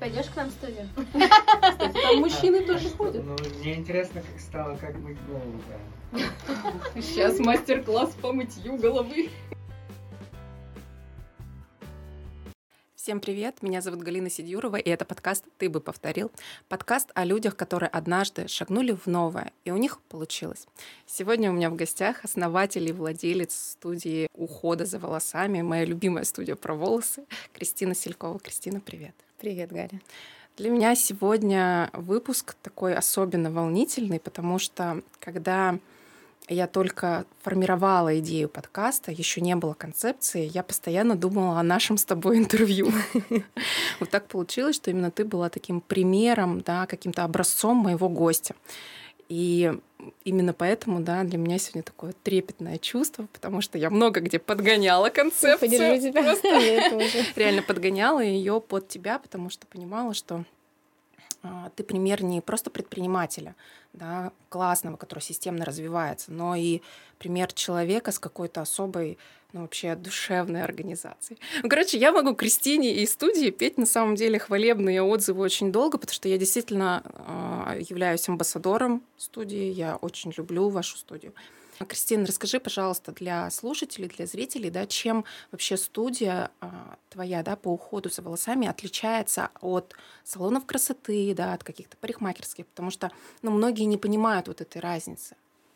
Пойдешь к нам в студию? Там мужчины тоже ходят. Ну, мне интересно, как стало, как мыть голову. Сейчас мастер-класс по мытью головы. Всем привет, меня зовут Галина Сидюрова, и это подкаст «Ты бы повторил». Подкаст о людях, которые однажды шагнули в новое, и у них получилось. Сегодня у меня в гостях основатель и владелец студии ухода за волосами, моя любимая студия про волосы, Кристина Селькова. Кристина, привет. Привет, Галя. Для меня сегодня выпуск такой особенно волнительный, потому что когда я только формировала идею подкаста, еще не было концепции, я постоянно думала о нашем с тобой интервью. Вот так получилось, что именно ты была таким примером, да, каким-то образцом моего гостя. И именно поэтому, да, для меня сегодня такое трепетное чувство, потому что я много где подгоняла концепцию. Поддержу тебя. Реально подгоняла ее под тебя, потому что понимала, что ты пример не просто предпринимателя, да, классного, который системно развивается, но и пример человека с какой-то особой, ну, вообще душевной организацией. Ну, короче, я могу Кристине и студии петь на самом деле хвалебные отзывы очень долго, потому что я действительно а, являюсь амбассадором студии, я очень люблю вашу студию. Кристина, расскажи, пожалуйста, для слушателей, для зрителей, да, чем вообще студия а, твоя, да, по уходу за волосами отличается от салонов красоты, да, от каких-то парикмахерских, потому что, ну, многие не понимают вот этой разницы.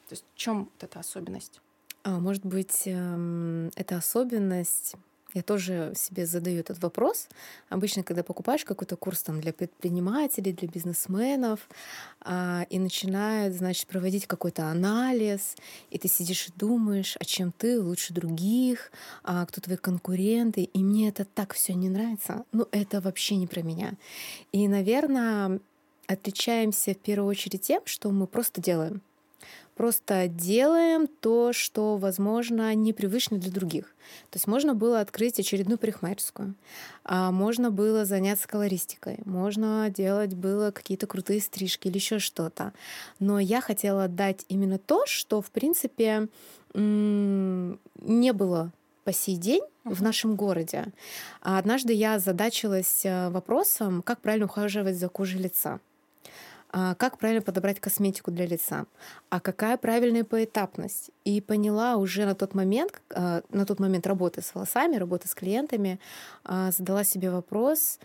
То есть в чем вот эта особенность? А, может быть, эм, эта особенность я тоже себе задаю этот вопрос. Обычно, когда покупаешь какой-то курс там, для предпринимателей, для бизнесменов, а, и начинают, значит, проводить какой-то анализ, и ты сидишь и думаешь, а чем ты лучше других, а кто твои конкуренты, и мне это так все не нравится. Ну, это вообще не про меня. И, наверное, отличаемся в первую очередь тем, что мы просто делаем. Просто делаем то, что, возможно, непривычно для других. То есть можно было открыть очередную парикмахерскую, а можно было заняться колористикой, можно делать было какие-то крутые стрижки или еще что-то. Но я хотела дать именно то, что, в принципе, не было по сей день в нашем городе. А Однажды я задачилась э, вопросом, как правильно ухаживать за кожей лица как правильно подобрать косметику для лица, а какая правильная поэтапность. И поняла уже на тот момент, а, на тот момент работы с волосами, работы с клиентами, а, задала себе вопрос,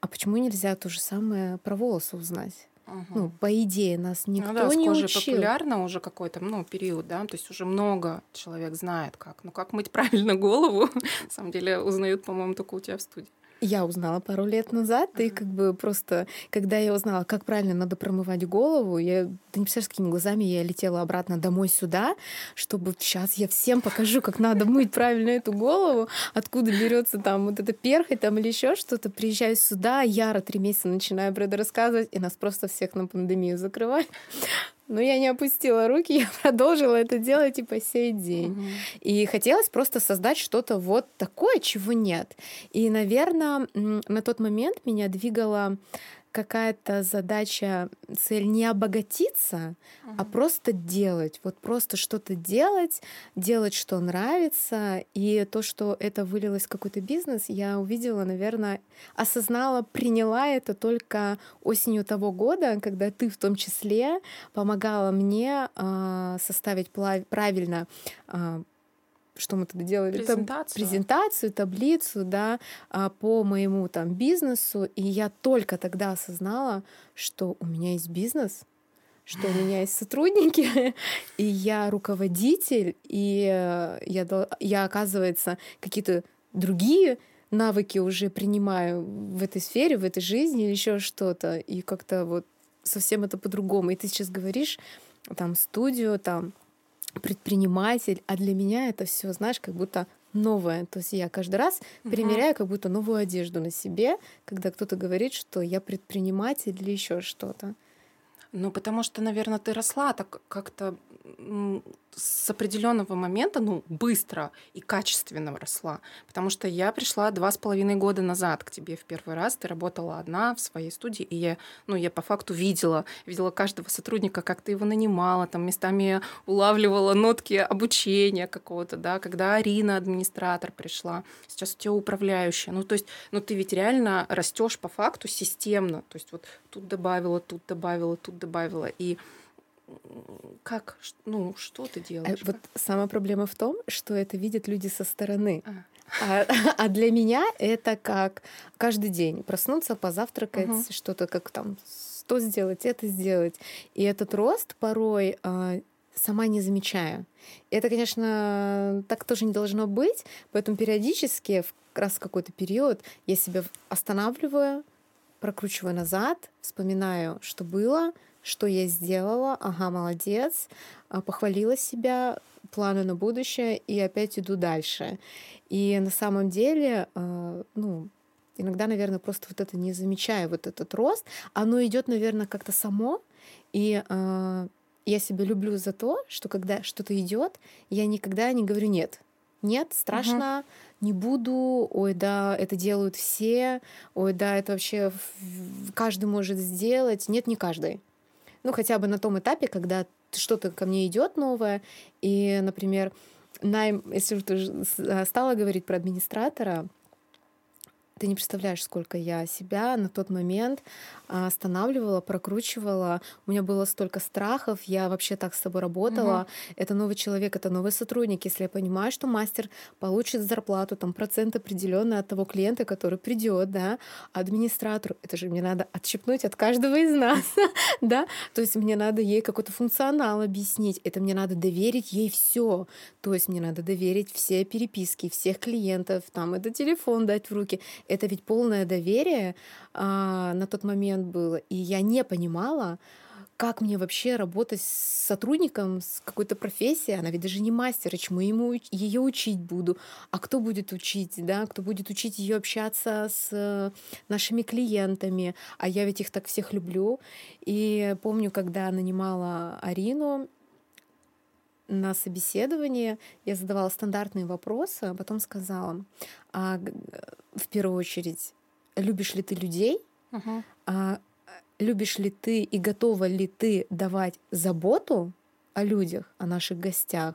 а почему нельзя то же самое про волосы узнать? Ну, по идее, нас никто ну да, не кожей учил. популярно уже какой-то ну, период, да, то есть уже много человек знает, как. Ну, как мыть правильно голову, на самом деле, узнают, по-моему, только у тебя в студии. Я узнала пару лет назад, и как бы просто, когда я узнала, как правильно надо промывать голову, я, ты не представляешь, с какими глазами я летела обратно домой сюда, чтобы сейчас я всем покажу, как надо мыть правильно эту голову, откуда берется там вот эта перхоть там или еще что-то. Приезжаю сюда, яро три месяца начинаю про это рассказывать, и нас просто всех на пандемию закрывают. Но я не опустила руки, я продолжила это делать и по сей день. Мгм. И хотелось просто создать что-то вот такое, чего нет. И, наверное, на тот момент меня двигала какая-то задача, цель не обогатиться, а просто делать. Вот просто что-то делать, делать, что нравится. И то, что это вылилось в какой-то бизнес, я увидела, наверное, осознала, приняла это только осенью того года, когда ты в том числе помогала мне а, составить правильно а, что мы тогда делали? Там Презентацию. презентацию, таблицу, да, а, по моему там бизнесу, и я только тогда осознала, что у меня есть бизнес, что у меня есть сотрудники, и я руководитель, и э, я, я оказывается, какие-то другие навыки уже принимаю в этой сфере, в этой жизни или еще что-то, и как-то вот совсем это по-другому. И ты сейчас говоришь, там, студию, там, предприниматель, а для меня это все, знаешь, как будто новое. То есть я каждый раз Мгм. примеряю как будто новую одежду на себе, когда кто-то говорит, что я предприниматель или еще что-то. Ну, потому что, наверное, ты росла так как-то с определенного момента, ну, быстро и качественно росла. Потому что я пришла два с половиной года назад к тебе в первый раз. Ты работала одна в своей студии, и я, ну, я по факту видела, видела каждого сотрудника, как ты его нанимала, там местами улавливала нотки обучения какого-то, да, когда Арина, администратор, пришла, сейчас у тебя управляющая. Ну, то есть, ну, ты ведь реально растешь по факту системно. То есть вот тут добавила, тут добавила, тут добавила. И как, ну, что ты делаешь? А, вот сама проблема в том, что это видят люди со стороны. А. А, а для меня это как каждый день проснуться, позавтракать, угу. что-то как там, что сделать, это сделать. И этот рост порой а, сама не замечаю. И это, конечно, так тоже не должно быть, поэтому периодически, в раз какой-то период, я себя останавливаю, прокручиваю назад, вспоминаю, что было, что я сделала, ага, молодец, а, похвалила себя, планы на будущее, и опять иду дальше. И на самом деле, а, ну, иногда, наверное, просто вот это не замечаю, вот этот рост, оно идет, наверное, как-то само, и а, я себя люблю за то, что когда что-то идет, я никогда не говорю нет. Нет, страшно, угу. не буду, ой, да, это делают все, ой, да, это вообще каждый может сделать. Нет, не каждый ну, хотя бы на том этапе, когда что-то ко мне идет новое, и, например, найм, если ты а, стала говорить про администратора, ты не представляешь, сколько я себя на тот момент а, останавливала, прокручивала. У меня было столько страхов, я вообще так с собой работала. Угу. Это новый человек, это новый сотрудник. Если я понимаю, что мастер получит зарплату, там процент определенный от того клиента, который придет, да, администратору, это же мне надо отщепнуть от каждого из нас, да, то есть мне надо ей какой-то функционал объяснить, это мне надо доверить ей все, то есть мне надо доверить все переписки всех клиентов, там это телефон дать в руки, это ведь полное доверие а, на тот момент было. И я не понимала, как мне вообще работать с сотрудником с какой-то профессией, она ведь даже не мастер, чему ему ее учить буду, а кто будет учить, да, кто будет учить ее общаться с нашими клиентами, а я ведь их так всех люблю. И помню, когда нанимала Арину, на собеседовании я задавала стандартные вопросы, а потом сказала, а, в первую очередь, любишь ли ты людей, uh-huh. а, любишь ли ты и готова ли ты давать заботу о людях, о наших гостях.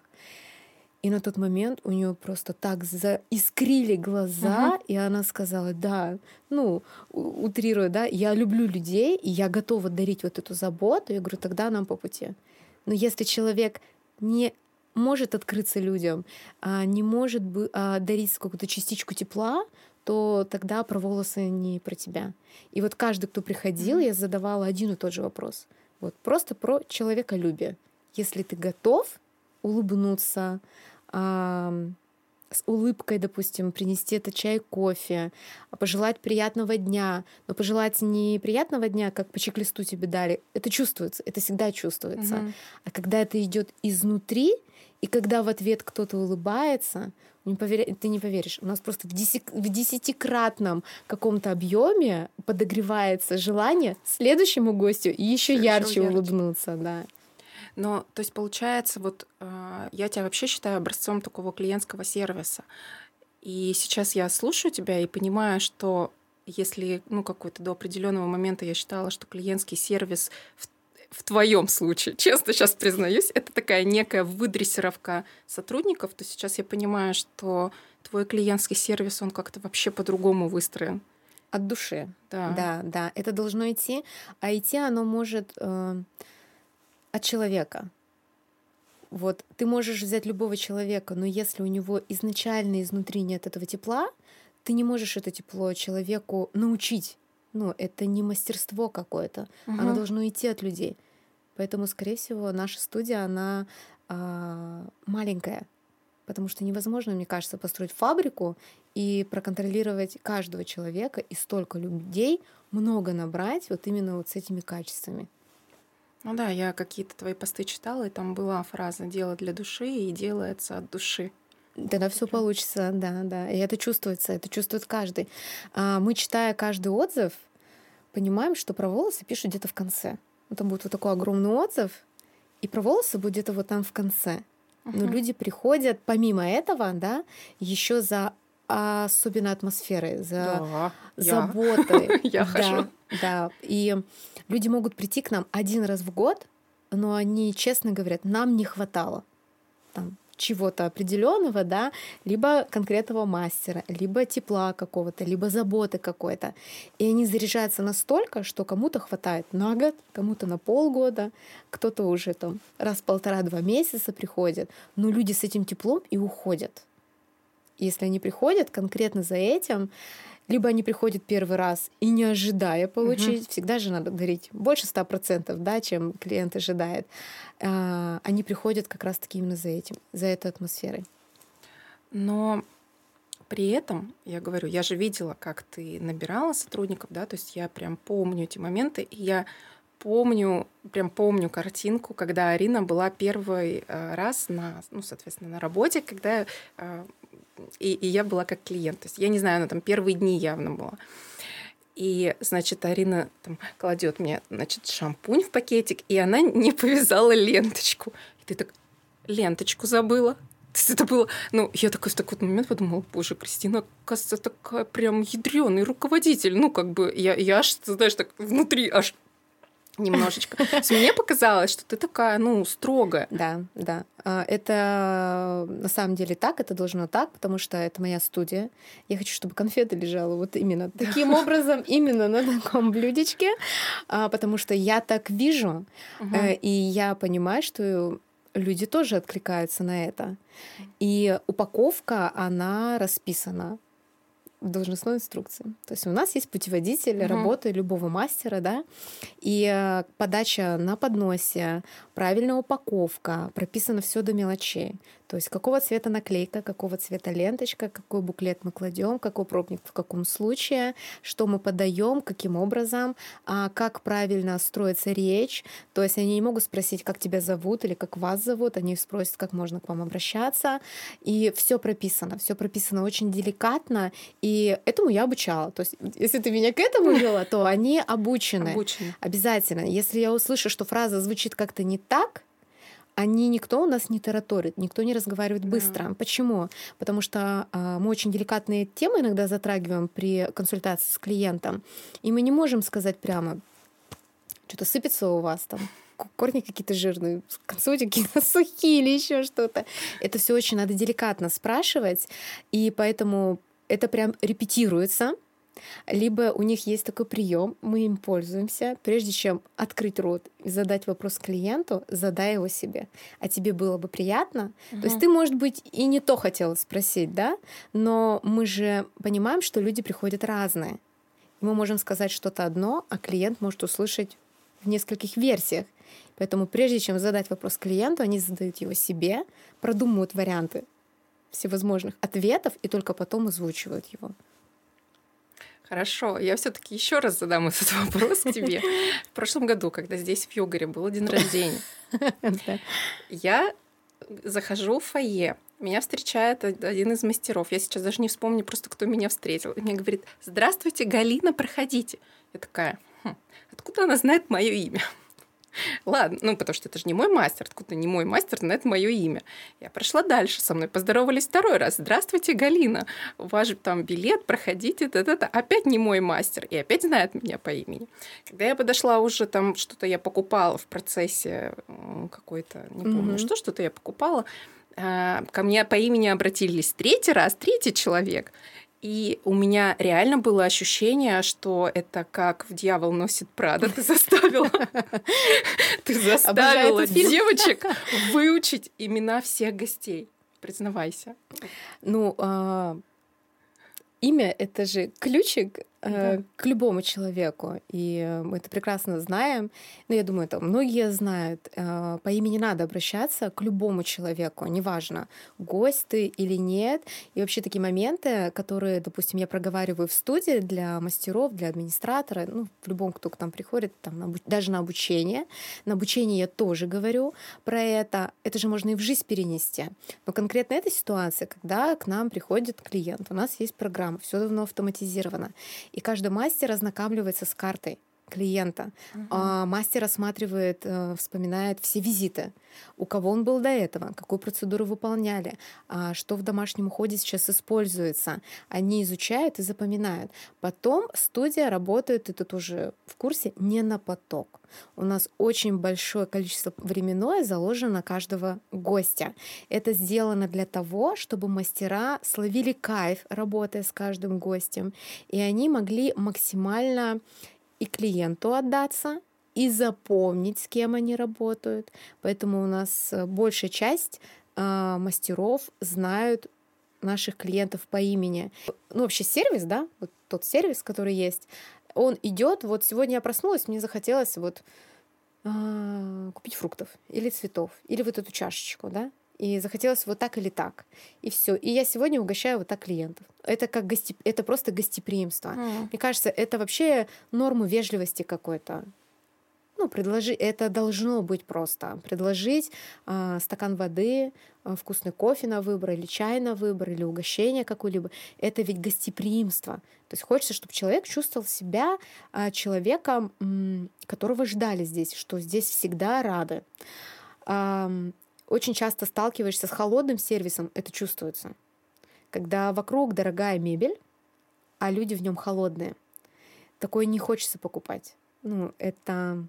И на тот момент у нее просто так заискрили глаза, uh-huh. и она сказала, да, ну, утрируя, да, я люблю людей, и я готова дарить вот эту заботу. Я говорю, тогда нам по пути. Но если человек не может открыться людям, а не может а, дарить какую-то частичку тепла, то тогда про волосы не про тебя. И вот каждый, кто приходил, я задавала один и тот же вопрос. Вот просто про человеколюбие. Если ты готов улыбнуться, с улыбкой, допустим, принести это чай, кофе, пожелать приятного дня, но пожелать не приятного дня, как по чек-листу тебе дали, это чувствуется, это всегда чувствуется. Угу. А когда это идет изнутри, и когда в ответ кто-то улыбается, не поверь, ты не поверишь, у нас просто в, десят, в десятикратном каком-то объеме подогревается желание следующему гостю еще ярче, ярче улыбнуться, да. Но, то есть, получается, вот э, я тебя вообще считаю образцом такого клиентского сервиса. И сейчас я слушаю тебя и понимаю, что если, ну, какой-то до определенного момента я считала, что клиентский сервис в в твоем случае, честно сейчас признаюсь, это такая некая выдрессировка сотрудников, то сейчас я понимаю, что твой клиентский сервис, он как-то вообще по-другому выстроен. От души. Да. Да, да. Это должно идти. А идти оно может э, от человека. Вот ты можешь взять любого человека, но если у него изначально изнутри нет этого тепла, ты не можешь это тепло человеку научить. Ну, это не мастерство какое-то. Угу. Оно должно идти от людей. Поэтому, скорее всего, наша студия, она а, маленькая. Потому что невозможно, мне кажется, построить фабрику и проконтролировать каждого человека и столько людей много набрать вот именно вот с этими качествами. Ну да, я какие-то твои посты читала, и там была фраза «дело для души и делается от души». Тогда все получится, да, да. И это чувствуется, это чувствует каждый. А мы, читая каждый отзыв, понимаем, что про волосы пишут где-то в конце. Там будет вот такой огромный отзыв, и про волосы будет где-то вот там в конце. Но люди приходят помимо этого, да, еще за особенно атмосферой, за Да, заботой. Я Да, хожу. да. И люди могут прийти к нам один раз в год, но они честно говорят, нам не хватало там, чего-то определенного, да, либо конкретного мастера, либо тепла какого-то, либо заботы какой-то. И они заряжаются настолько, что кому-то хватает на год, кому-то на полгода, кто-то уже там раз полтора-два месяца приходит, но люди с этим теплом и уходят. Если они приходят конкретно за этим, либо они приходят первый раз и не ожидая получить, всегда же надо дарить больше 100%, да, чем клиент ожидает, а, они приходят как раз-таки именно за этим, за этой атмосферой. Но при этом, я говорю, я же видела, как ты набирала сотрудников, да, то есть я прям помню эти моменты, и я помню, прям помню картинку, когда Арина была первый э, раз на, ну, соответственно, на работе, когда э, и, и я была как клиент. То есть я не знаю, она там первые дни явно была. И, значит, Арина там кладет мне, значит, шампунь в пакетик, и она не повязала ленточку. И ты так, ленточку забыла. То есть это было... Ну, я такой в такой момент подумала, боже, Кристина, кажется, такая прям ядреный руководитель. Ну, как бы, я, я аж, знаешь, так внутри аж немножечко. Мне показалось, что ты такая, ну, строгая. Да, да. А, Это на самом деле так, это должно так, потому что это моя студия. Я хочу, чтобы конфеты лежала вот именно таким образом, именно на таком блюдечке, а, потому что я так вижу, э, и я понимаю, что люди тоже откликаются на это. И упаковка, она расписана должностной инструкции. То есть у нас есть путеводитель Мгм. работы любого мастера, да, и э, подача на подносе, правильная упаковка, прописано все до мелочей. То есть какого цвета наклейка, какого цвета ленточка, какой буклет мы кладем, какой пробник в каком случае, что мы подаем, каким образом, а как правильно строится речь. То есть они не могут спросить, как тебя зовут или как вас зовут, они спросят, как можно к вам обращаться. И все прописано, все прописано очень деликатно, и этому я обучала. То есть если ты меня к этому вела, то они обучены. Обучена. Обязательно. Если я услышу, что фраза звучит как-то не так, они никто у нас не тараторит, никто не разговаривает Да. быстро. Почему? Потому что а, мы очень деликатные темы иногда затрагиваем при консультации с клиентом, и мы не можем сказать прямо, что-то сыпется у вас там, корни какие-то жирные, концовки какие-то сухие или еще что-то. Это все очень надо деликатно спрашивать, и поэтому это прям репетируется. Либо у них есть такой прием, мы им пользуемся, прежде чем открыть рот и задать вопрос клиенту, задай его себе. А тебе было бы приятно? То есть ты, может быть, и не то хотела спросить, да? Но мы же понимаем, что люди приходят разные. И мы можем сказать что-то одно, а клиент может услышать в нескольких версиях. Поэтому прежде чем задать вопрос клиенту, они задают его себе, продумывают варианты всевозможных ответов и только потом озвучивают его. Хорошо, я все-таки еще раз задам этот вопрос тебе. В прошлом году, когда здесь в Югоре был день рождения, я захожу в фойе, меня встречает од- один из мастеров. Я сейчас даже не вспомню просто, кто меня встретил. И мне говорит, здравствуйте, Галина, проходите. Я такая, «Хм, откуда она знает мое имя? Ладно, ну потому что это же не мой мастер, откуда не мой мастер знает мое имя. Я прошла дальше, со мной поздоровались второй раз. Здравствуйте, Галина, у вас же там билет, проходите, да-да-да. Опять не мой мастер, и опять знает меня по имени. Когда я подошла уже, там что-то я покупала в процессе какой-то, не помню, Мгм. что, что-то я покупала, а, ко мне по имени обратились третий раз, третий человек. И у меня реально было ощущение, что это как в «Дьявол носит Прада». Ты заставила, ты заставила девочек выучить имена всех гостей. Признавайся. Ну, а, имя — это же ключик Да. к любому человеку, и э, мы это прекрасно знаем. Ну, я думаю, это многие знают. Э, По имени надо обращаться к любому человеку, неважно, гость ты или нет. И вообще такие моменты, которые, допустим, я проговариваю в студии для мастеров, для администратора, ну, в любом, кто к нам приходит, там, даже на обучение. На обучение я тоже говорю про это. Это же можно и в жизнь перенести. Но конкретно эта ситуация, когда к нам приходит клиент, у нас есть программа, все давно автоматизировано, и каждый мастер ознакомливается с картой. Клиента. Uh-huh. А, мастер осматривает, э, вспоминает все визиты. У кого он был до этого, какую процедуру выполняли, а, что в домашнем уходе сейчас используется. Они изучают и запоминают. Потом студия работает, это тоже в курсе, не на поток. У нас очень большое количество временное заложено каждого гостя. Это сделано для того, чтобы мастера словили кайф, работая с каждым гостем, и они могли максимально и клиенту отдаться, и запомнить, с кем они работают. Поэтому у нас э, большая часть э, мастеров знают наших клиентов по имени. Ну, вообще сервис, да, вот тот сервис, который есть, он идет. Вот сегодня я проснулась, мне захотелось вот э, купить фруктов или цветов, или вот эту чашечку, да, и захотелось вот так или так. И все. И я сегодня угощаю вот так клиентов. Это как гости... это просто гостеприимство. Mm. Мне кажется, это вообще норму вежливости какой-то. Ну, предложи, это должно быть просто. Предложить э, стакан воды, э, вкусный кофе на выбор, или чай на выбор, или угощение какое-либо. Это ведь гостеприимство. То есть хочется, чтобы человек чувствовал себя э, человеком, которого ждали здесь, что здесь всегда рады очень часто сталкиваешься с холодным сервисом, это чувствуется. Когда вокруг дорогая мебель, а люди в нем холодные. Такое не хочется покупать. Ну, это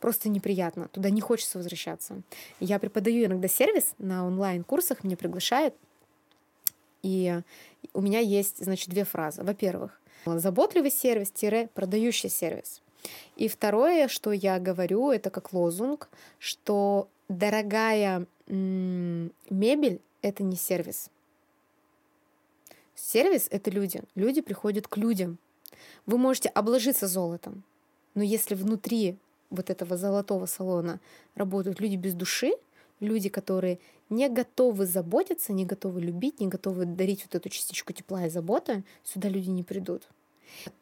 просто неприятно. Туда не хочется возвращаться. Я преподаю иногда сервис на онлайн-курсах, меня приглашают. И у меня есть, значит, две фразы. Во-первых, заботливый сервис-продающий сервис. И второе, что я говорю, это как лозунг, что дорогая мебель — это не сервис. Сервис — это люди. Люди приходят к людям. Вы можете обложиться золотом, но если внутри вот этого золотого салона работают люди без души, люди, которые не готовы заботиться, не готовы любить, не готовы дарить вот эту частичку тепла и заботы, сюда люди не придут.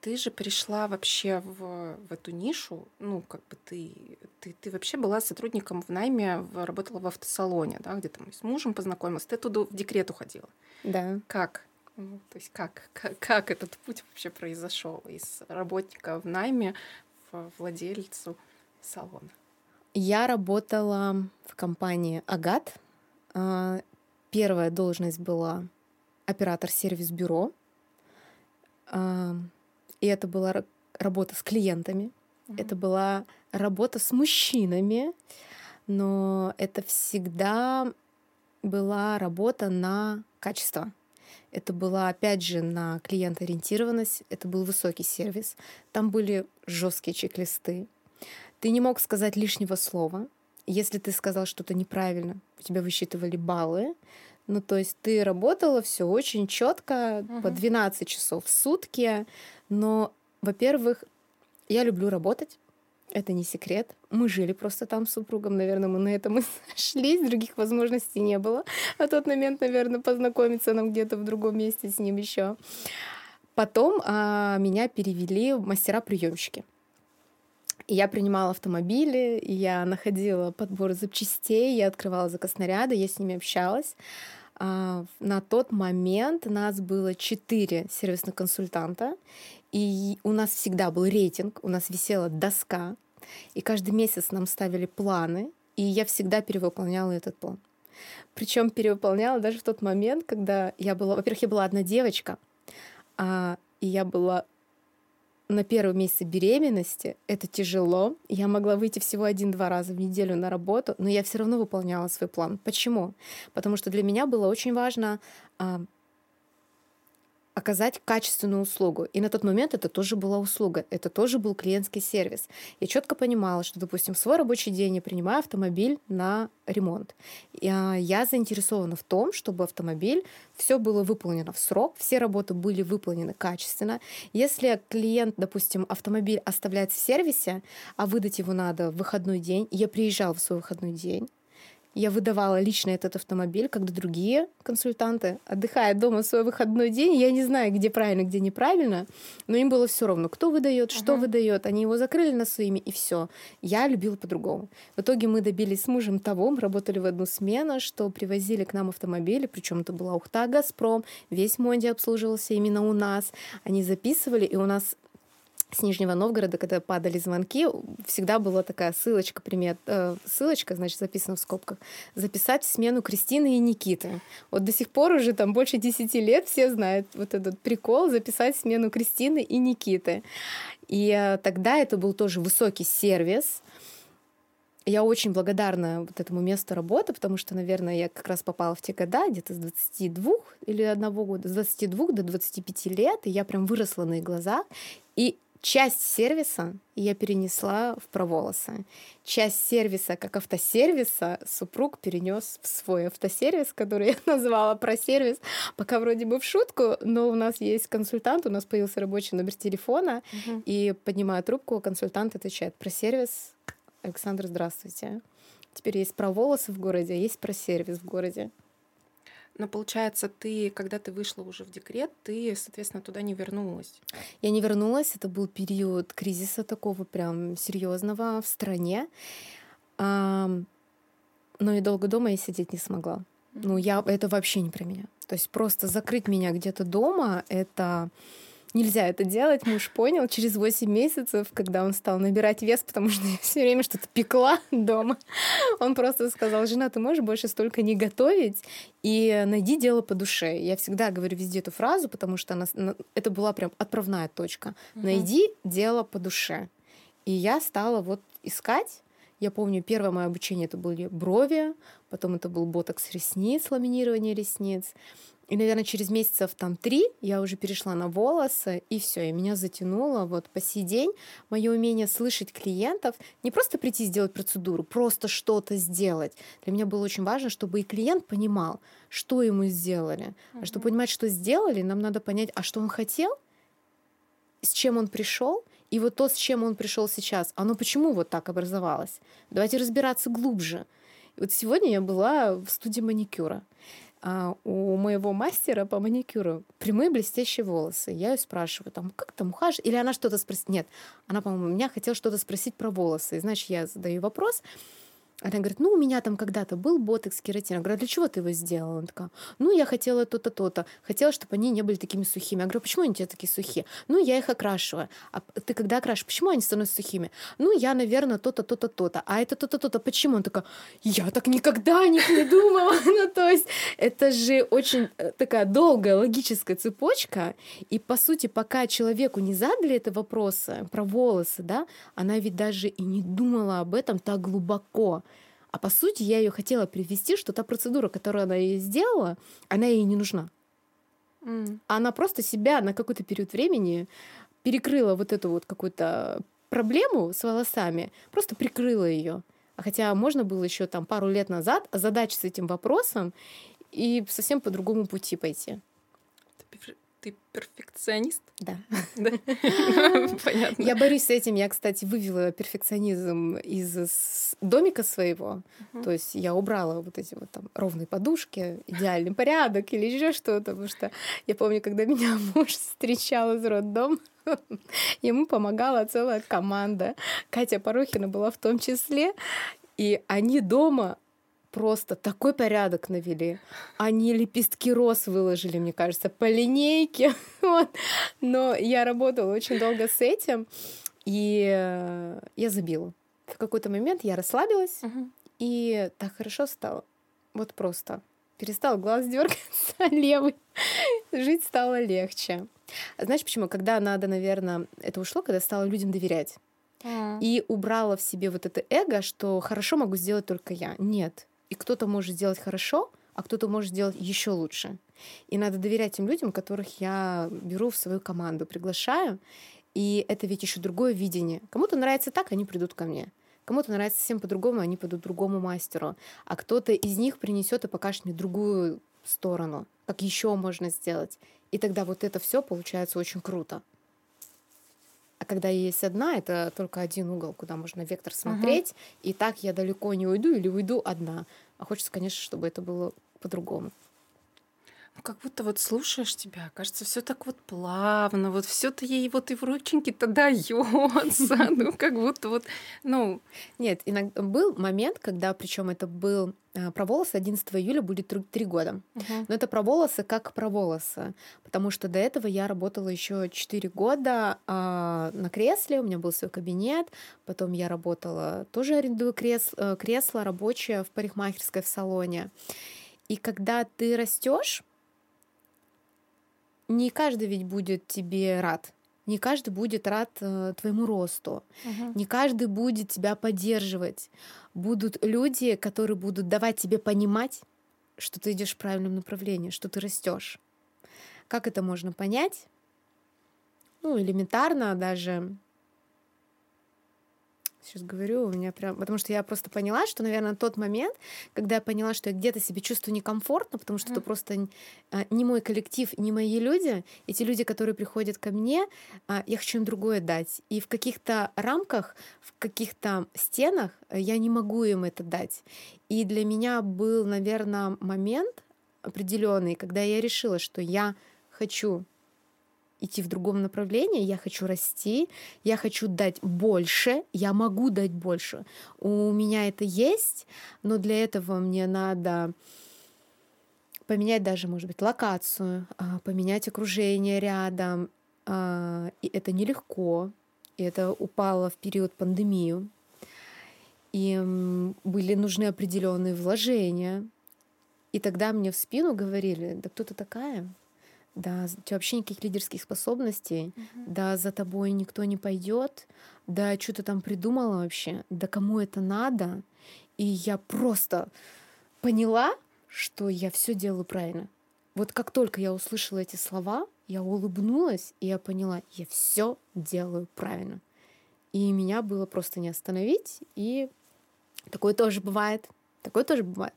Ты же пришла вообще в, в эту нишу, ну, как бы ты, ты, ты вообще была сотрудником в найме, в, работала в автосалоне, да, где там с мужем познакомилась, ты туда в декрет уходила. Да. Как? Ну, то есть как, как, как этот путь вообще произошел из работника в найме в владельцу салона? Я работала в компании «Агат». А, первая должность была оператор сервис-бюро. И это была работа с клиентами, mm-hmm. это была работа с мужчинами, но это всегда была работа на качество. Это была, опять же, на клиент-ориентированность, это был высокий сервис. Там были жесткие чек-листы. Ты не мог сказать лишнего слова. Если ты сказал что-то неправильно, у тебя высчитывали баллы. Ну, то есть ты работала все очень четко, угу. по 12 часов в сутки, но, во-первых, я люблю работать. Это не секрет. Мы жили просто там с супругом, наверное, мы на этом и сошлись, других возможностей не было. А тот момент, наверное, познакомиться нам где-то в другом месте с ним еще. Потом а, меня перевели в мастера-приемщики. Я принимала автомобили, я находила подбор запчастей, я открывала закоснаряды, я с ними общалась. А, на тот момент нас было четыре сервисных консультанта, и у нас всегда был рейтинг, у нас висела доска, и каждый месяц нам ставили планы, и я всегда перевыполняла этот план. Причем перевыполняла даже в тот момент, когда я была, во-первых, я была одна девочка, а, и я была на первом месяце беременности. Это тяжело. Я могла выйти всего один-два раза в неделю на работу, но я все равно выполняла свой план. Почему? Потому что для меня было очень важно а, оказать качественную услугу. И на тот момент это тоже была услуга, это тоже был клиентский сервис. Я четко понимала, что, допустим, в свой рабочий день я принимаю автомобиль на ремонт. Я, я заинтересована в том, чтобы автомобиль все было выполнено в срок, все работы были выполнены качественно. Если клиент, допустим, автомобиль оставляет в сервисе, а выдать его надо в выходной день, я приезжал в свой выходной день, я выдавала лично этот автомобиль, когда другие консультанты, отдыхая дома в свой выходной день, я не знаю, где правильно, где неправильно, но им было все равно, кто выдает, что uh-huh. выдает. Они его закрыли на своими, и все. Я любила по-другому. В итоге мы добились с мужем того, мы работали в одну смену, что привозили к нам автомобили, причем это была Ухта, Газпром, весь Монди обслуживался именно у нас. Они записывали, и у нас с Нижнего Новгорода, когда падали звонки, всегда была такая ссылочка, примет, э, ссылочка, значит, записана в скобках, записать смену Кристины и Никиты. Вот до сих пор уже там больше 10 лет все знают вот этот прикол записать смену Кристины и Никиты. И э, тогда это был тоже высокий сервис, я очень благодарна вот этому месту работы, потому что, наверное, я как раз попала в те года, где-то с 22 или одного года, с 22 до 25 лет, и я прям выросла на их глазах. И часть сервиса я перенесла в проволосы. Часть сервиса, как автосервиса, супруг перенес в свой автосервис, который я назвала про сервис, пока вроде бы в шутку, но у нас есть консультант, у нас появился рабочий номер телефона, угу. и поднимая трубку, консультант отвечает про сервис. Александр, здравствуйте. Теперь есть про волосы в городе, а есть про сервис в городе. Но получается, ты, когда ты вышла уже в декрет, ты, соответственно, туда не вернулась. Я не вернулась. Это был период кризиса такого прям серьезного в стране. А, но и долго дома я сидеть не смогла. Ну, я это вообще не про меня. То есть просто закрыть меня где-то дома это нельзя это делать. Муж понял через 8 месяцев, когда он стал набирать вес, потому что я все время что-то пекла дома. Он просто сказал, жена, ты можешь больше столько не готовить и найди дело по душе. Я всегда говорю везде эту фразу, потому что она, это была прям отправная точка. Найди дело по душе. И я стала вот искать. Я помню, первое мое обучение это были брови, потом это был ботокс ресниц, ламинирование ресниц. И, наверное, через месяцев там три я уже перешла на волосы, и все, и меня затянуло. Вот по сей день мое умение слышать клиентов, не просто прийти сделать процедуру, просто что-то сделать. Для меня было очень важно, чтобы и клиент понимал, что ему сделали. А чтобы понимать, что сделали, нам надо понять, а что он хотел, с чем он пришел, и вот то, с чем он пришел сейчас, оно почему вот так образовалось? Давайте разбираться глубже. И вот сегодня я была в студии маникюра у моего мастера по маникюру прямые блестящие волосы. Я ее спрашиваю, там, как там ухаживаешь? Или она что-то спросит? Нет, она, по-моему, меня хотела что-то спросить про волосы. И, значит, я задаю вопрос, она говорит, ну, у меня там когда-то был ботекс, кератин. Я говорю, а для чего ты его сделала? Она такая, ну, я хотела то-то, то-то. Хотела, чтобы они не были такими сухими. Я говорю, почему они у тебя такие сухие? Ну, я их окрашиваю. А ты когда окрашиваешь, почему они становятся сухими? Ну, я, наверное, то-то, то-то, то-то. А это то-то, то-то. Почему? Он такая, я так никогда не придумала. ну, то есть это же очень э, такая долгая логическая цепочка. И, по сути, пока человеку не задали это вопросы про волосы, да, она ведь даже и не думала об этом так глубоко. А по сути, я ее хотела привести, что та процедура, которую она ей сделала, она ей не нужна. Mm. Она просто себя на какой-то период времени перекрыла вот эту вот какую-то проблему с волосами, просто прикрыла ее. А хотя можно было еще там пару лет назад озадачиться этим вопросом и совсем по другому пути пойти. Ты перфекционист? Да. Понятно. Я борюсь с этим. Я, кстати, вывела перфекционизм из домика своего. То есть я убрала вот эти вот там ровные подушки, идеальный порядок или еще что-то. Потому что я помню, когда меня муж встречал из роддома, ему помогала целая команда. Катя Порохина была в том числе. И они дома просто такой порядок навели. Они лепестки роз выложили, мне кажется, по линейке. вот. Но я работала очень долго с этим, и э, я забила. В какой-то момент я расслабилась, uh-huh. и так хорошо стало. Вот просто. Перестал глаз дергаться левый. Жить стало легче. Знаешь почему? Когда надо, наверное, это ушло, когда стало людям доверять. Mm. И убрала в себе вот это эго, что хорошо могу сделать только я. Нет, и кто-то может сделать хорошо, а кто-то может сделать еще лучше. И надо доверять тем людям, которых я беру в свою команду, приглашаю. И это ведь еще другое видение. Кому-то нравится так, они придут ко мне. Кому-то нравится совсем по-другому, они пойдут другому мастеру. А кто-то из них принесет и покажет мне другую сторону, как еще можно сделать. И тогда вот это все получается очень круто. А когда есть одна, это только один угол, куда можно вектор смотреть. Угу. И так я далеко не уйду или уйду одна. А хочется, конечно, чтобы это было по-другому. Ну, как будто вот слушаешь тебя, кажется, все так вот плавно, вот все то ей вот и в рученьки-то дается, ну как будто вот, ну. Нет, иногда был момент, когда, причем это был про волосы 11 июля будет три года. Мгм. Но это про волосы как про волосы. Потому что до этого я работала еще 4 года а, на кресле, у меня был свой кабинет. Потом я работала, тоже арендую крес- э, кресло рабочее в парикмахерской в салоне. И когда ты растешь, не каждый ведь будет тебе рад. Не каждый будет рад э, твоему росту. Мгм. Не каждый будет тебя поддерживать. Будут люди, которые будут давать тебе понимать, что ты идешь в правильном направлении, что ты растешь. Как это можно понять? Ну, элементарно даже. Сейчас говорю, у меня прям... Потому что я просто поняла, что, наверное, тот момент, когда я поняла, что я где-то себя чувствую некомфортно, потому что это Мгм. просто а, не мой коллектив, не мои люди. Эти люди, которые приходят ко мне, а, я хочу им другое дать. И в каких-то рамках, в каких-то стенах э, я не могу им это дать. И для меня был, наверное, момент определенный, когда я решила, что я хочу идти в другом направлении, я хочу расти, я хочу дать больше, я могу дать больше. У меня это есть, но для этого мне надо поменять даже, может быть, локацию, а, поменять окружение рядом. а, И это нелегко. И это упало в период пандемию. И были нужны определенные вложения. И тогда мне в спину говорили, да кто ты такая? Да, у тебя вообще никаких лидерских способностей, да за тобой никто не пойдет, да что ты там придумала вообще, да кому это надо? И я просто поняла, что я все делаю правильно. Вот как только я услышала эти слова, я улыбнулась, и я поняла, я все делаю правильно. И меня было просто не остановить, и такое тоже бывает. Такое тоже бывает.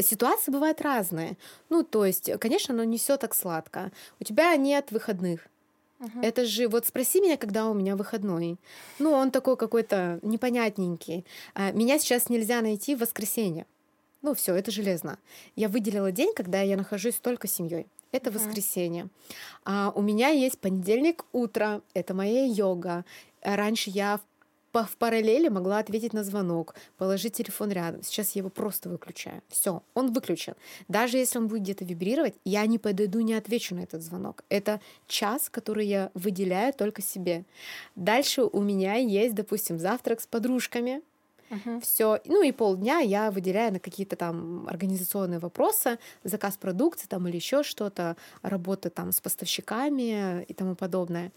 Ситуации бывают разные. Ну, то есть, конечно, оно не все так сладко. У тебя нет выходных. Мгм. Это же, вот спроси меня, когда у меня выходной. Ну, он такой какой-то непонятненький. А, Меня сейчас нельзя найти в воскресенье. Ну, все, это железно. Я выделила день, когда я нахожусь только с семьей. Это Мгм. воскресенье. А у меня есть понедельник утро, это моя йога. Раньше я в в параллели могла ответить на звонок, положить телефон рядом. Сейчас я его просто выключаю. Все, он выключен. Даже если он будет где-то вибрировать, я не подойду, не отвечу на этот звонок. Это час, который я выделяю только себе. Дальше у меня есть, допустим, завтрак с подружками. Мгм. Все, ну и полдня я выделяю на какие-то там организационные вопросы, заказ продукции там или еще что-то, работа там с поставщиками и тому подобное.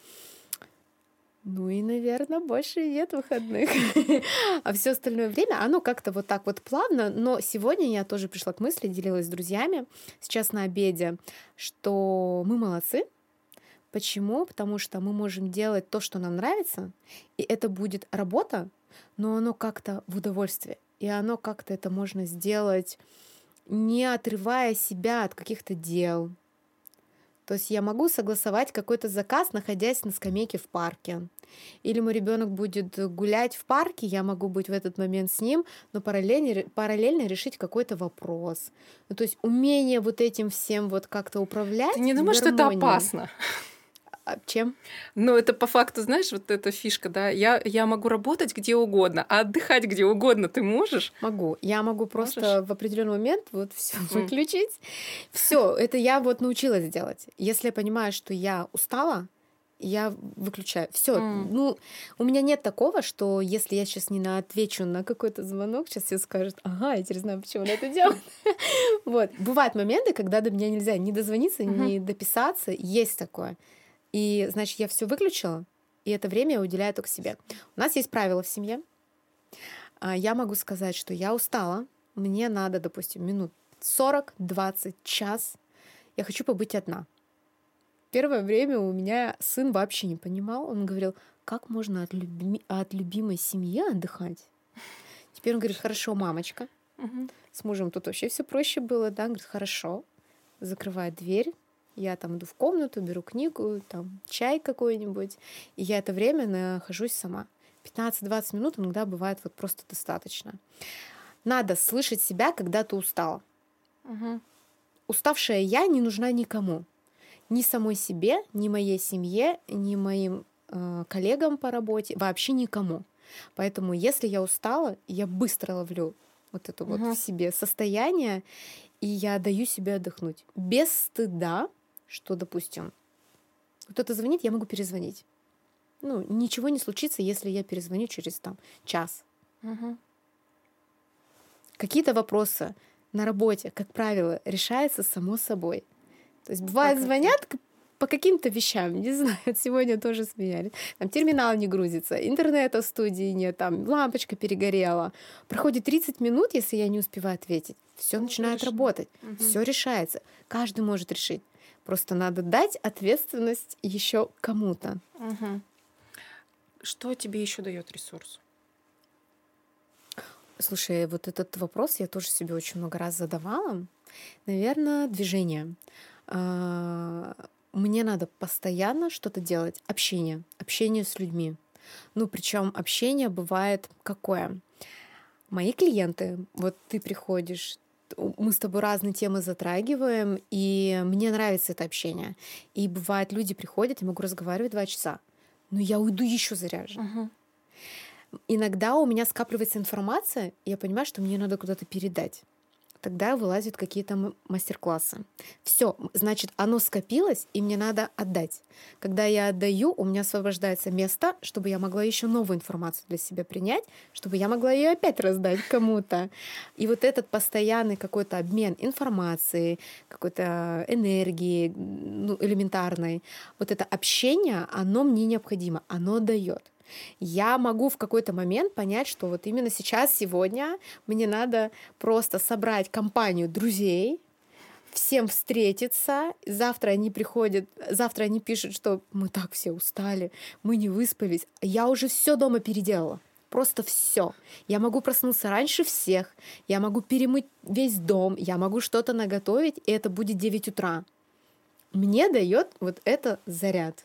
Ну и, наверное, больше нет выходных. А все остальное время, оно как-то вот так вот плавно. Но сегодня я тоже пришла к мысли, делилась с друзьями сейчас на обеде, что мы молодцы. Почему? Потому что мы можем делать то, что нам нравится, и это будет работа, но оно как-то в удовольствие. И оно как-то это можно сделать, не отрывая себя от каких-то дел. То есть я могу согласовать какой-то заказ, находясь на скамейке в парке. Или мой ребенок будет гулять в парке, я могу быть в этот момент с ним, но параллельно, параллельно решить какой-то вопрос. Ну, то есть умение вот этим всем вот как-то управлять. Ты не думаешь, что это опасно? А чем? Ну, это по факту, знаешь, вот эта фишка, да, я, я могу работать где угодно, а отдыхать где угодно ты можешь? Могу. Я могу просто Можешь? в определенный момент вот все выключить. Все, это я вот научилась делать. Если я понимаю, что я устала, я выключаю. Все. Ну, у меня нет такого, что если я сейчас не на отвечу на какой-то звонок, сейчас все скажут, ага, я теперь знаю, почему она это делает. Вот. Бывают моменты, когда до меня нельзя ни дозвониться, ни дописаться. Есть такое. И, значит, я все выключила, и это время я уделяю только себе. У нас есть правила в семье. А, Я могу сказать, что я устала, мне надо, допустим, минут 40, 20, час. Я хочу побыть одна. Первое время у меня сын вообще не понимал. Он говорил, как можно от, люби- от любимой семьи отдыхать? Теперь он говорит, хорошо, мамочка. Мгм. С мужем тут вообще все проще было, да? Он говорит, хорошо. Закрывает дверь. Я там иду в комнату, беру книгу, там чай какой-нибудь. И я это время нахожусь сама. 15-20 минут иногда бывает вот просто достаточно. Надо слышать себя, когда ты устала. Мгм. Уставшая я не нужна никому. Ни самой себе, ни моей семье, ни моим э, коллегам по работе, вообще никому. Поэтому, если я устала, я быстро ловлю вот это угу. вот в себе состояние, и я даю себе отдохнуть. Без стыда, что, допустим, кто-то звонит, я могу перезвонить. Ну, ничего не случится, если я перезвоню через там час. Угу. Какие-то вопросы на работе, как правило, решаются само собой. То есть бывает, звонят по каким-то вещам, не знаю, сегодня тоже смеялись. Там терминал не грузится, интернета в студии нет, там лампочка перегорела. Проходит 30 минут, если я не успеваю ответить. Все начинает решено. работать, угу. все решается. Каждый может решить. Просто надо дать ответственность еще кому-то. Угу. Что тебе еще дает ресурс? Слушай, вот этот вопрос я тоже себе очень много раз задавала. Наверное, движение. А, мне надо постоянно что-то делать. Общение. Общение с людьми. Ну, причем общение бывает какое? Мои клиенты, вот ты приходишь, мы с тобой разные темы затрагиваем, и мне нравится это общение. И бывает, люди приходят, я могу разговаривать два часа, но я уйду еще заряжен. Uh-huh. Иногда у меня скапливается информация, и я понимаю, что мне надо куда-то передать тогда вылазят какие-то мастер-классы. Все, значит, оно скопилось, и мне надо отдать. Когда я отдаю, у меня освобождается место, чтобы я могла еще новую информацию для себя принять, чтобы я могла ее опять раздать кому-то. И вот этот постоянный какой-то обмен информацией, какой-то энергии ну, элементарной, вот это общение, оно мне необходимо, оно дает я могу в какой-то момент понять, что вот именно сейчас, сегодня мне надо просто собрать компанию друзей, всем встретиться. Завтра они приходят, завтра они пишут, что мы так все устали, мы не выспались. Я уже все дома переделала. Просто все. Я могу проснуться раньше всех, я могу перемыть весь дом, я могу что-то наготовить, и это будет 9 утра. Мне дает вот это заряд.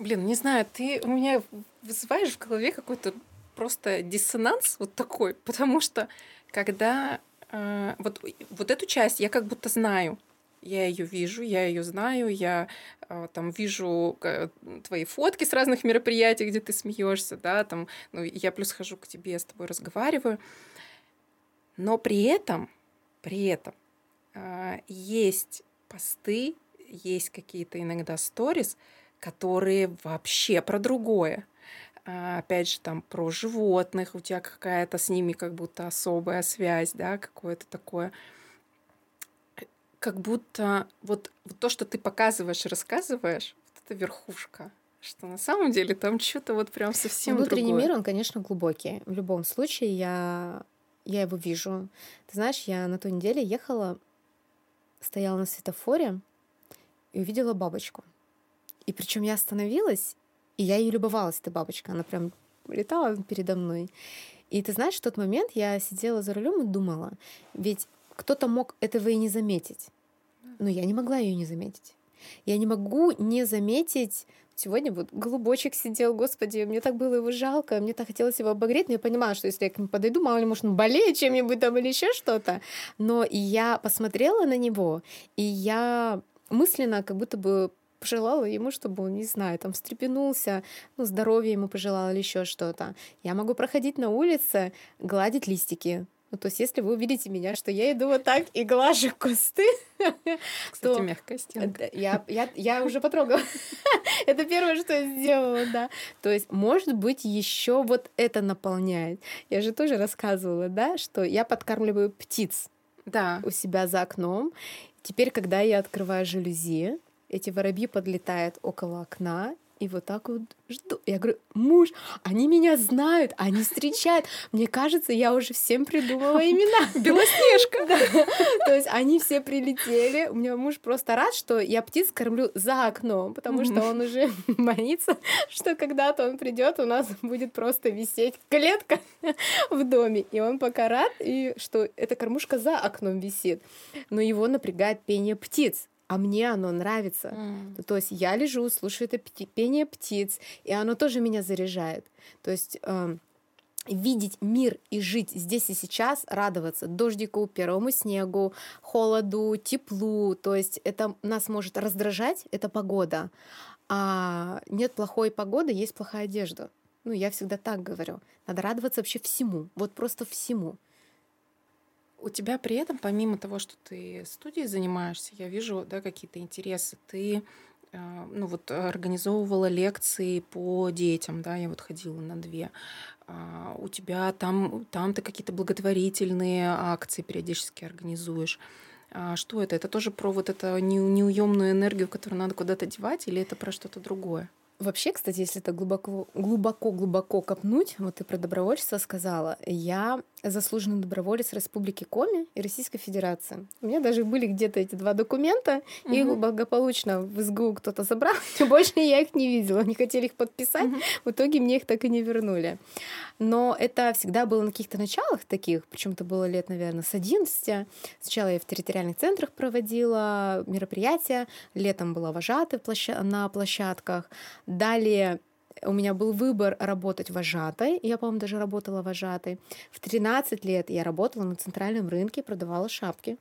Блин, не знаю, ты у меня вызываешь в голове какой-то просто диссонанс вот такой, потому что когда э, вот, вот эту часть я как будто знаю, я ее вижу, я ее знаю, я э, там вижу э, твои фотки с разных мероприятий, где ты смеешься, да, там, ну, я плюс хожу к тебе, с тобой разговариваю, но при этом, при этом э, есть посты, есть какие-то иногда сторис, которые вообще про другое. А, опять же, там про животных, у тебя какая-то с ними как будто особая связь, да, какое-то такое как будто вот, вот то, что ты показываешь и рассказываешь, вот это верхушка, что на самом деле там что-то вот прям совсем Внутренний другое. мир, он, конечно, глубокий. В любом случае, я, я его вижу. Ты знаешь, я на той неделе ехала, стояла на светофоре и увидела бабочку. И причем я остановилась, и я ей любовалась, эта бабочка. Она прям летала передо мной. И ты знаешь, в тот момент я сидела за рулем и думала, ведь кто-то мог этого и не заметить. Но я не могла ее не заметить. Я не могу не заметить Сегодня вот голубочек сидел, господи, мне так было его жалко, мне так хотелось его обогреть, но я понимала, что если я к нему подойду, мало ли, может, он болеет чем-нибудь там или еще что-то. Но я посмотрела на него, и я мысленно как будто бы пожелала ему, чтобы он, не знаю, там встрепенулся, ну, здоровья ему пожелала или еще что-то. Я могу проходить на улице, гладить листики. Ну, то есть, если вы увидите меня, что я иду вот так и глажу кусты, Кстати, то... мягкая стенка. Я, я, я уже потрогала. это первое, что я сделала, да. То есть, может быть, еще вот это наполняет. Я же тоже рассказывала, да, что я подкармливаю птиц да. у себя за окном. Теперь, когда я открываю жалюзи, эти воробьи подлетают около окна, и вот так вот жду. Я говорю, муж, они меня знают, они встречают. Мне кажется, я уже всем придумала имена. Белоснежка. Да. То есть они все прилетели. У меня муж просто рад, что я птиц кормлю за окном, потому что он уже боится, что когда-то он придет, у нас будет просто висеть клетка в доме. И он пока рад, и что эта кормушка за окном висит. Но его напрягает пение птиц а мне оно нравится. Mm. То есть я лежу, слушаю это пение птиц, и оно тоже меня заряжает. То есть э, видеть мир и жить здесь и сейчас, радоваться дождику, первому снегу, холоду, теплу. То есть это нас может раздражать, это погода. А нет плохой погоды, есть плохая одежда. Ну, я всегда так говорю. Надо радоваться вообще всему. Вот просто всему. У тебя при этом, помимо того, что ты студией занимаешься, я вижу да, какие-то интересы. Ты э, ну вот организовывала лекции по детям, да, я вот ходила на две. А, у тебя там, там ты какие-то благотворительные акции периодически организуешь. А что это? Это тоже про вот эту неуемную энергию, которую надо куда-то девать, или это про что-то другое? Вообще, кстати, если это глубоко, глубоко, глубоко копнуть, вот ты про добровольчество сказала, я заслуженный доброволец Республики Коми и Российской Федерации. У меня даже были где-то эти два документа, угу. их благополучно в СГУ кто-то забрал, и больше я их не видела. Они хотели их подписать, угу. в итоге мне их так и не вернули. Но это всегда было на каких-то началах таких, причем это было лет, наверное, с 11. Сначала я в территориальных центрах проводила мероприятия, летом была вожатой на площадках. Далее у меня был выбор работать вожатой. Я, по-моему, даже работала вожатой. В 13 лет я работала на центральном рынке, продавала шапки.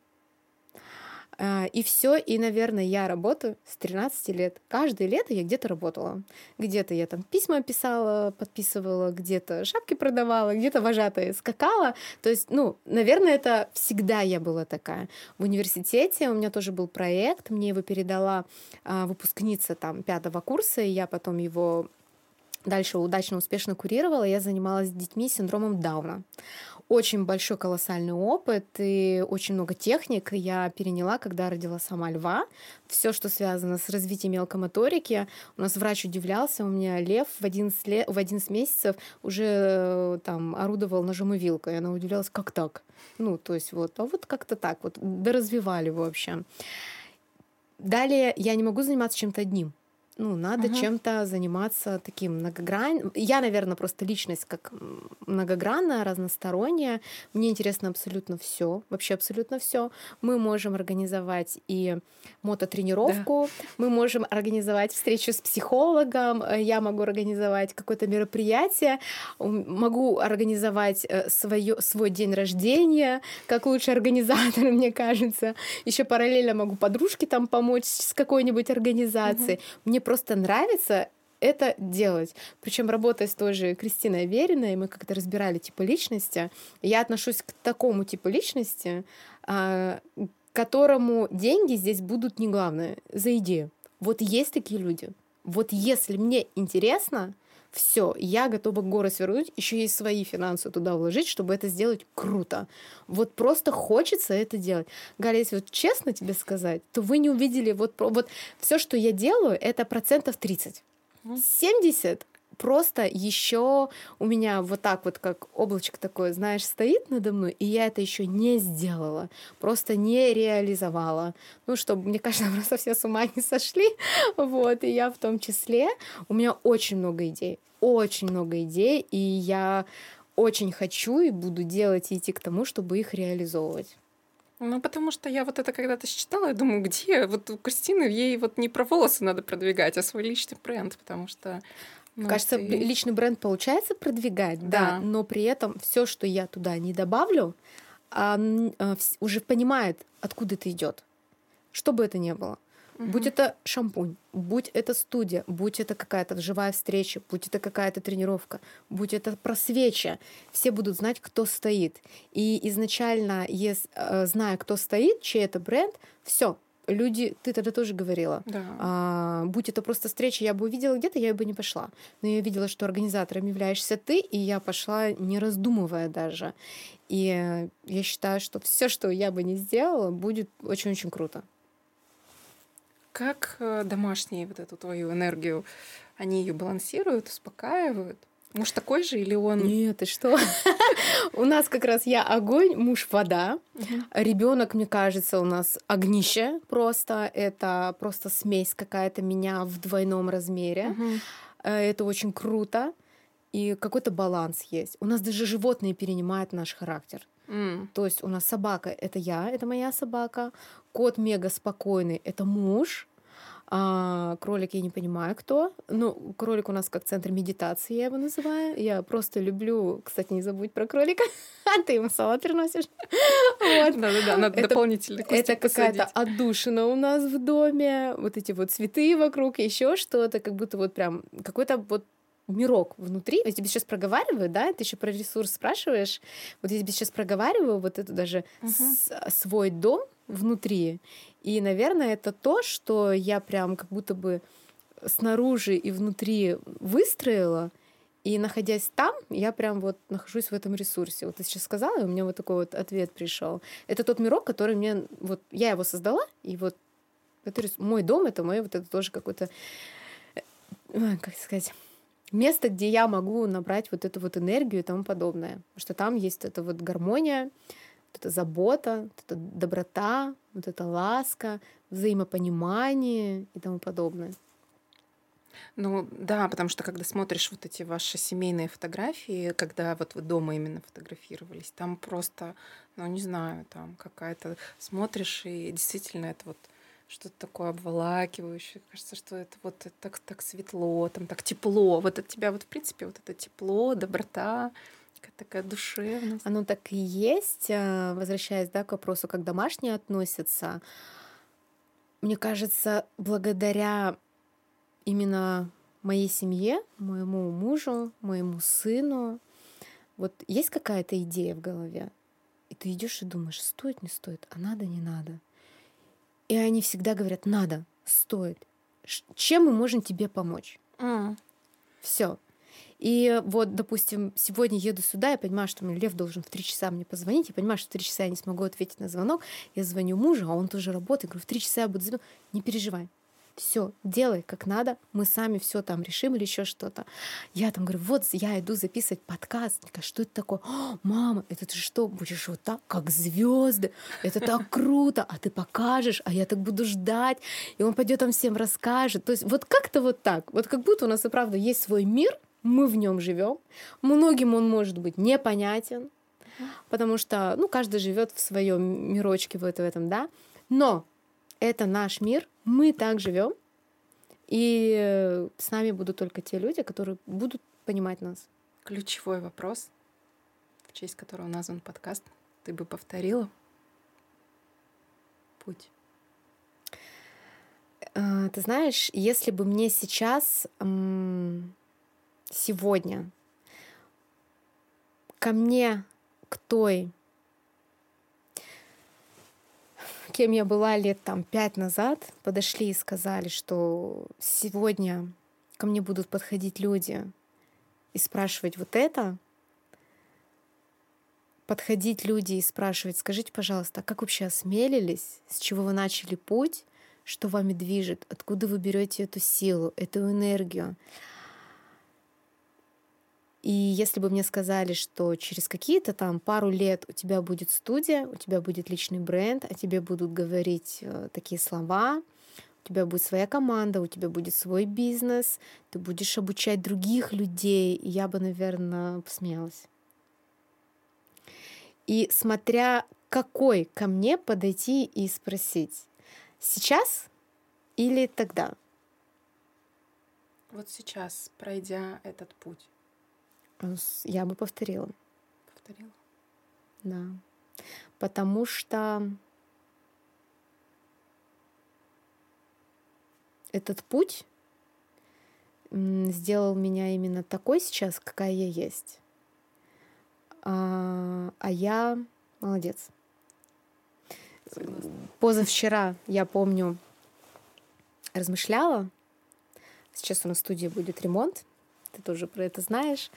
А, и все, и, наверное, я работаю с 13 лет. Каждое лето я где-то работала. Где-то я там письма писала, подписывала, где-то шапки продавала, где-то вожатая скакала. То есть, ну, наверное, это всегда я была такая. В университете у меня тоже был проект, мне его передала а, выпускница там пятого курса, и я потом его дальше удачно, успешно курировала, я занималась с детьми с синдромом Дауна. Очень большой колоссальный опыт и очень много техник я переняла, когда родила сама льва. Все, что связано с развитием мелкомоторики. У нас врач удивлялся, у меня лев в 11, лет, в 11 месяцев уже э, там орудовал ножом и вилкой. Она удивлялась, как так? Ну, то есть вот, а вот как-то так, вот доразвивали вообще. Далее я не могу заниматься чем-то одним ну, надо uh-huh. чем-то заниматься таким многогранным. Я, наверное, просто личность как многогранная, разносторонняя. Мне интересно абсолютно все, вообще абсолютно все. Мы можем организовать и мототренировку, да. мы можем организовать встречу с психологом, э, я могу организовать какое-то мероприятие, могу организовать э, свое, свой день рождения, как лучший организатор, мне кажется. Еще параллельно могу подружке там помочь с какой-нибудь организацией. Uh-huh. Мне просто нравится это делать. Причем работая с той же Кристиной Авериной, мы как-то разбирали типы личности. Я отношусь к такому типу личности, а, которому деньги здесь будут не главное, за идею. Вот есть такие люди. Вот если мне интересно, все, я готова горы свернуть, еще и свои финансы туда вложить, чтобы это сделать круто. Вот просто хочется это делать. Галя, если вот честно тебе сказать, то вы не увидели вот, вот все, что я делаю, это процентов 30. 70 просто еще у меня вот так вот, как облачко такое, знаешь, стоит надо мной, и я это еще не сделала, просто не реализовала. Ну, чтобы, мне кажется, просто все с ума не сошли. Вот, и я в том числе. У меня очень много идей, очень много идей, и я очень хочу и буду делать и идти к тому, чтобы их реализовывать. Ну, потому что я вот это когда-то считала, я думаю, где? Вот у Кристины ей вот не про волосы надо продвигать, а свой личный бренд, потому что ну, Кажется, ты... личный бренд получается продвигать, да. да, но при этом все, что я туда не добавлю, а, уже понимает, откуда это идет. Что бы это ни было. Угу. Будь это шампунь, будь это студия, будь это какая-то живая встреча, будь это какая-то тренировка, будь это просвеча, все будут знать, кто стоит. И изначально, э, зная, кто стоит, чей это бренд, все, люди, ты тогда тоже говорила, да. а, будь это просто встреча, я бы увидела где-то, я бы не пошла. Но я видела, что организатором являешься ты, и я пошла, не раздумывая даже. И я считаю, что все, что я бы не сделала, будет очень-очень круто. Как э, домашние вот эту твою энергию, они ее балансируют, успокаивают? Муж такой же или он? Нет, ты что? У нас как раз я огонь, муж вода. Ребенок, мне кажется, у нас огнище просто. Это просто смесь какая-то меня в двойном размере. Э, это очень круто. И какой-то баланс есть. У нас даже животные перенимают наш характер. Mm. То есть у нас собака это я, это моя собака. Кот мега спокойный это муж. А, кролик я не понимаю, кто. Ну, кролик у нас как центр медитации, я его называю. Я просто люблю, кстати, не забудь про кролика. А ты ему салат приносишь. Да-да-да, надо дополнительно Это какая-то отдушина у нас в доме. Вот эти вот цветы вокруг, еще что-то, как будто вот прям какой-то вот мирок внутри. Я тебе сейчас проговариваю, да, ты еще про ресурс спрашиваешь. Вот я тебе сейчас проговариваю вот это даже с- свой дом внутри. И, наверное, это то, что я прям как будто бы снаружи и внутри выстроила. И находясь там, я прям вот нахожусь в этом ресурсе. Вот ты сейчас сказала, и у меня вот такой вот ответ пришел. Это тот мирок, который мне... Вот я его создала, и вот это мой дом, это мой вот это тоже какой-то... э, Как сказать место, где я могу набрать вот эту вот энергию и тому подобное. Что там есть эта вот гармония, вот эта забота, вот эта доброта, вот эта ласка, взаимопонимание и тому подобное. Ну да, потому что когда смотришь вот эти ваши семейные фотографии, когда вот вы дома именно фотографировались, там просто, ну не знаю, там какая-то смотришь и действительно это вот что-то такое обволакивающее. Кажется, что это вот так, так светло, там так тепло. Вот от тебя вот в принципе вот это тепло, доброта, такая душевность. Оно так и есть. А, Возвращаясь да, к вопросу, как домашние относятся, мне кажется, благодаря именно моей семье, моему мужу, моему сыну, вот есть какая-то идея в голове, и ты идешь и думаешь, стоит, не стоит, а надо, не надо. И они всегда говорят, надо, стоит. Чем мы можем тебе помочь? М. Все. И вот, допустим, сегодня еду сюда, я понимаю, что мне Лев должен в три часа мне позвонить, я понимаю, что в три часа я не смогу ответить на звонок, я звоню мужу, а он тоже работает, говорю, в три часа я буду звонить, не переживай, все, делай как надо, мы сами все там решим или еще что-то. Я там говорю, вот я иду записывать подкаст. Ника, что это такое? «О, мама, это ты что, будешь вот так, как звезды? Это так круто, а ты покажешь, а я так буду ждать. И он пойдет там всем расскажет. То есть вот как-то вот так. Вот как будто у нас и правда есть свой мир, мы в нем живем. Многим он может быть непонятен, потому что, ну, каждый живет в своем мирочке вот в этом, да. Но это наш мир, мы так живем, и с нами будут только те люди, которые будут понимать нас. Ключевой вопрос, в честь которого назван подкаст, ты бы повторила? Путь. А, Ты знаешь, если бы мне сейчас, сегодня, ко мне, к той, кем я была лет там пять назад, подошли и сказали, что сегодня ко мне будут подходить люди и спрашивать вот это, подходить люди и спрашивать, скажите, пожалуйста, а как вообще осмелились, с чего вы начали путь, что вами движет, откуда вы берете эту силу, эту энергию. И если бы мне сказали, что через какие-то там пару лет у тебя будет студия, у тебя будет личный бренд, о тебе будут говорить э, такие слова, у тебя будет своя команда, у тебя будет свой бизнес, ты будешь обучать других людей, я бы, наверное, посмеялась. И смотря какой ко мне подойти и спросить, сейчас или тогда? Вот сейчас, пройдя этот путь, Я бы повторила, повторила. да. Потому что этот путь сделал меня именно такой сейчас, какая я есть. А, а я молодец. Согласна. Позавчера, я помню, размышляла. Сейчас у нас в студии будет ремонт. Ты тоже про это знаешь.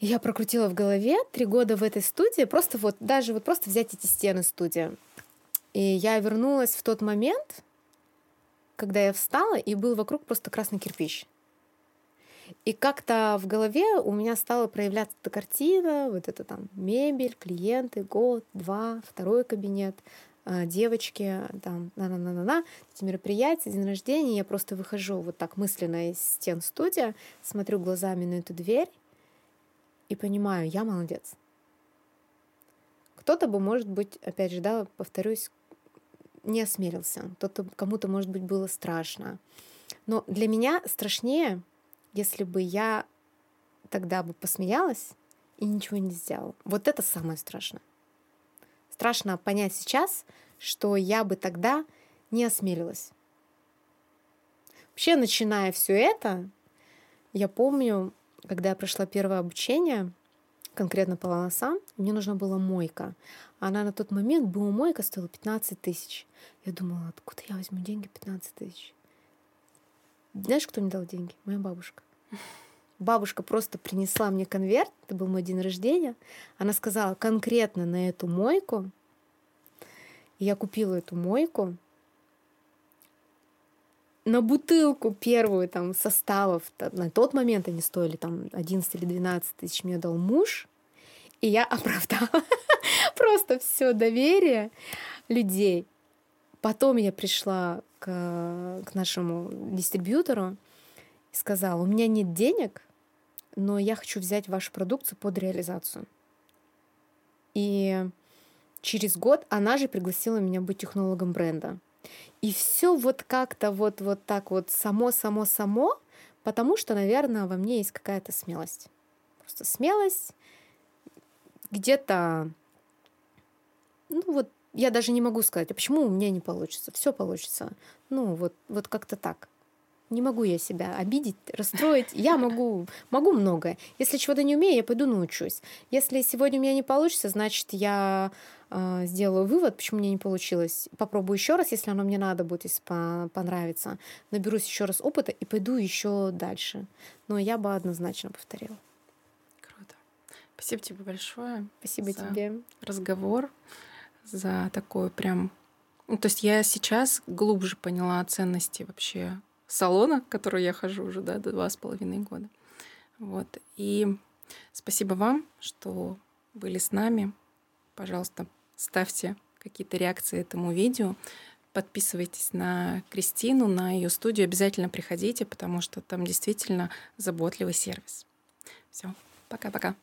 Я прокрутила в голове три года в этой студии. Просто вот, даже вот просто взять эти стены студии. И я вернулась в тот момент, когда я встала, и был вокруг просто красный кирпич. И как-то в голове у меня стала проявляться эта картина, вот это там мебель, клиенты, год, два, второй кабинет, а, девочки, там, на-на-на-на-на, эти мероприятия, день рождения, я просто выхожу вот так мысленно из стен студия, смотрю глазами на эту дверь и понимаю, я молодец. Кто-то бы, может быть, опять же, да, повторюсь, не осмелился, кто-то, кому-то, может быть, было страшно. Но для меня страшнее, если бы я тогда бы посмеялась и ничего не сделала. Вот это самое страшное. Страшно понять сейчас, что я бы тогда не осмелилась. Вообще, начиная все это, Я помню, когда я прошла первое обучение, конкретно по волосам, мне нужна была мойка. Она на тот момент, была мойка, стоила 15 тысяч. Я думала, откуда я возьму деньги 15 тысяч? Знаешь, кто мне дал деньги? Моя бабушка. Бабушка просто принесла мне конверт, это был мой день рождения. Она сказала конкретно на эту мойку. И я купила эту мойку. На бутылку первую там составов, на тот момент они стоили там 11 или 12 тысяч, мне дал муж. И я оправдала просто все доверие людей. Потом я пришла к, к нашему дистрибьютору и сказала, у меня нет денег, но я хочу взять вашу продукцию под реализацию. И через год она же пригласила меня быть технологом бренда. И все вот как-то вот, вот так вот само-само-само, потому что, наверное, во мне есть какая-то смелость. Просто смелость, где-то, ну вот я даже не могу сказать, а почему у меня не получится? Все получится. Ну, вот, вот как-то так. Не могу я себя обидеть, расстроить. Я могу, могу многое. Если чего-то не умею, я пойду научусь. Если сегодня у меня не получится, значит, я э, сделаю вывод, почему мне не получилось. Попробую еще раз, если оно мне надо будет, если понравится. Наберусь еще раз опыта и пойду еще дальше. Но я бы однозначно повторила. Круто. Спасибо тебе большое. Спасибо тебе. Разговор за такое прям... Ну, то есть я сейчас глубже поняла ценности вообще салона, в который я хожу уже да, два с половиной года. Вот. И спасибо вам, что были с нами. Пожалуйста, ставьте какие-то реакции этому видео. Подписывайтесь на Кристину, на ее студию. Обязательно приходите, потому что там действительно заботливый сервис. Все, пока-пока.